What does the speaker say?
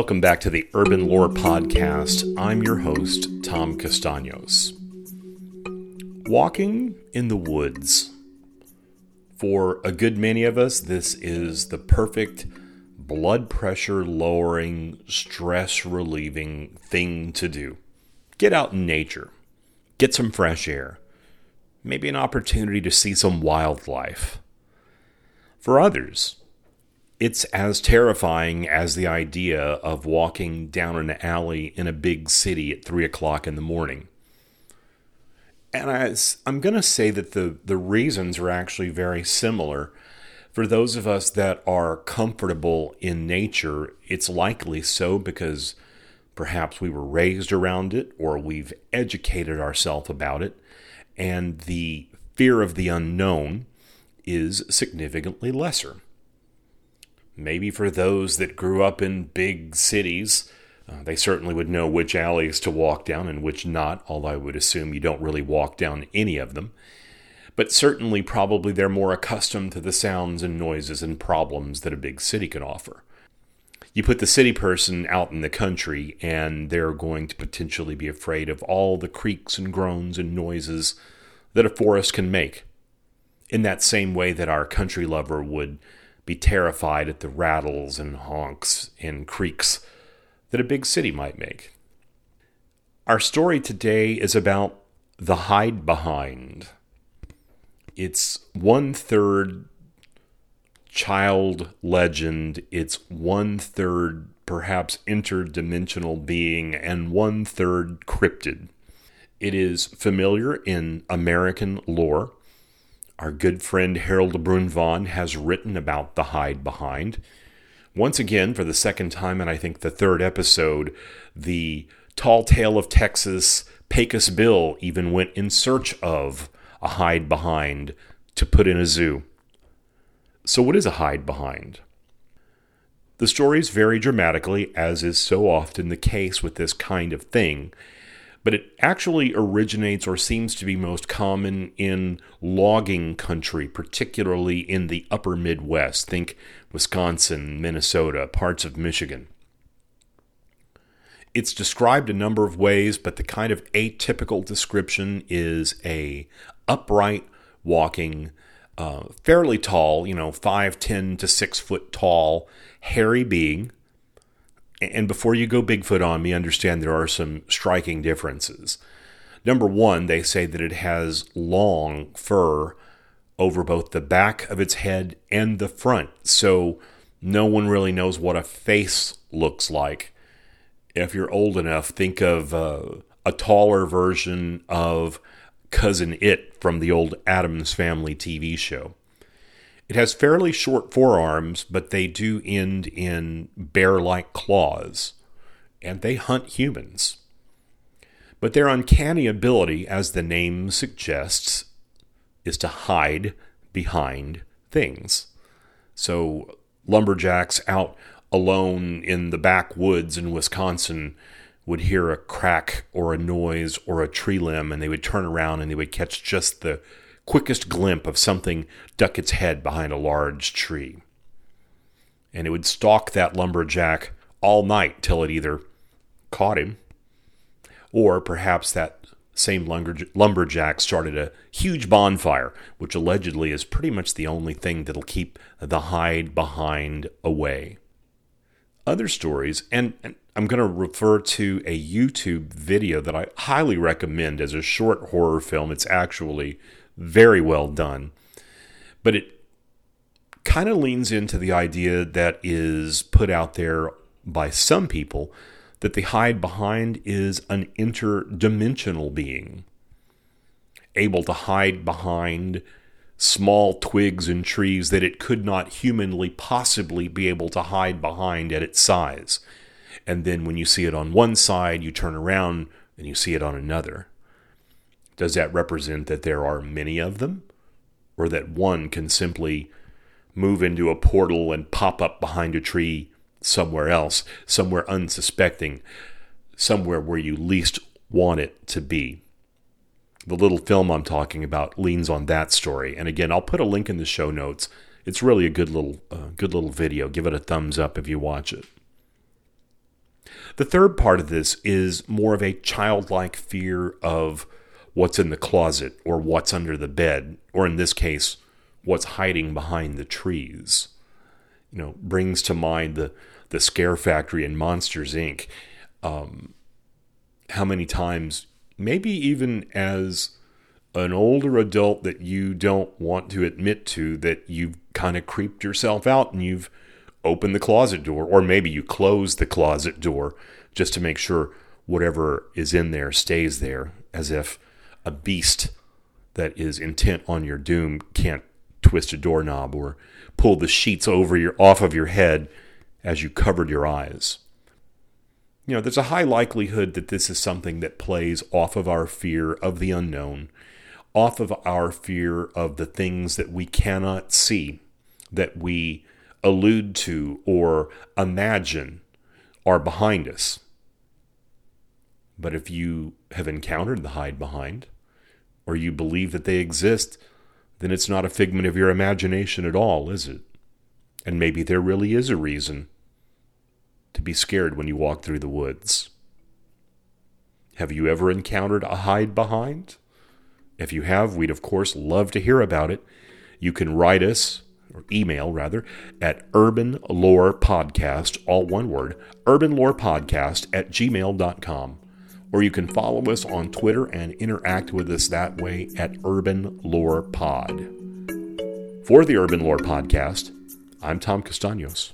Welcome back to the Urban Lore Podcast. I'm your host, Tom Castaños. Walking in the woods. For a good many of us, this is the perfect blood pressure lowering, stress relieving thing to do. Get out in nature, get some fresh air, maybe an opportunity to see some wildlife. For others, it's as terrifying as the idea of walking down an alley in a big city at 3 o'clock in the morning. And I, am going to say that the, the reasons are actually very similar. For those of us that are comfortable in nature, it's likely so because perhaps we were raised around it or we've educated ourselves about it, and the fear of the unknown is significantly lesser. Maybe for those that grew up in big cities, uh, they certainly would know which alleys to walk down and which not, although I would assume you don't really walk down any of them. But certainly, probably they're more accustomed to the sounds and noises and problems that a big city can offer. You put the city person out in the country, and they're going to potentially be afraid of all the creaks and groans and noises that a forest can make. In that same way that our country lover would be terrified at the rattles and honks and creaks that a big city might make. Our story today is about the hide behind. It's one third child legend, it's one third perhaps interdimensional being, and one third cryptid. It is familiar in American lore. Our good friend Harold Brunvand has written about the hide behind. Once again, for the second time, and I think the third episode, the tall tale of Texas, Pecos Bill, even went in search of a hide behind to put in a zoo. So, what is a hide behind? The stories vary dramatically, as is so often the case with this kind of thing, but it actually originates or seems to be most common in logging country, particularly in the upper Midwest. Think Wisconsin, Minnesota, parts of Michigan. It's described a number of ways, but the kind of atypical description is a upright walking, uh, fairly tall, you know, 5'10 to 6 foot tall, hairy being and before you go Bigfoot on me, understand there are some striking differences. Number one, they say that it has long fur over both the back of its head and the front, so no one really knows what a face looks like. If you're old enough, think of uh, a taller version of Cousin It from the old Addams Family TV show. It has fairly short forearms, but they do end in bear like claws, and they hunt humans. But their uncanny ability, as the name suggests, is to hide behind things. So, lumberjacks out alone in the backwoods in Wisconsin would hear a crack or a noise or a tree limb, and they would turn around and they would catch just the quickest glimpse of something duck its head behind a large tree. And it would stalk that lumberjack all night till it either caught him or perhaps that same lumberjack started a huge bonfire, which allegedly is pretty much the only thing that'll keep the hide behind away. Other stories, and, and I'm going to refer to a YouTube video that I highly recommend as a short horror film. It's actually very well done. But it kind of leans into the idea that is put out there by some people that the hide behind is an interdimensional being, able to hide behind small twigs and trees that it could not humanly possibly be able to hide behind at its size. And then when you see it on one side, you turn around and you see it on another. Does that represent that there are many of them? Or that one can simply move into a portal and pop up behind a tree somewhere else, somewhere unsuspecting, somewhere where you least want it to be? The little film I'm talking about leans on that story. And again, I'll put a link in the show notes. It's really a good little uh, good little video. Give it a thumbs up if you watch it. The third part of this is more of a childlike fear of what's in the closet or what's under the bed, or in this case, what's hiding behind the trees. You know, brings to mind the, the scare factory in Monsters Inc. Um, how many times, maybe even as an older adult that you don't want to admit to, that you've kind of creeped yourself out and you've opened the closet door, or maybe you close the closet door just to make sure whatever is in there stays there, as if a beast that is intent on your doom can't twist a doorknob or pull the sheets over your off of your head as you covered your eyes. You know, there's a high likelihood that this is something that plays off of our fear of the unknown, off of our fear of the things that we cannot see, that we allude to or imagine are behind us. But if you have encountered the hide behind, or you believe that they exist, then it's not a figment of your imagination at all, is it? And maybe there really is a reason to be scared when you walk through the woods. Have you ever encountered a hide behind? If you have, we'd of course love to hear about it. You can write us or email rather, at urban lore podcast, all one word, urban lore podcast at gmail.com. Or you can follow us on Twitter and interact with us that way at Urban Lore Pod. For the Urban Lore Podcast, I'm Tom Castaños.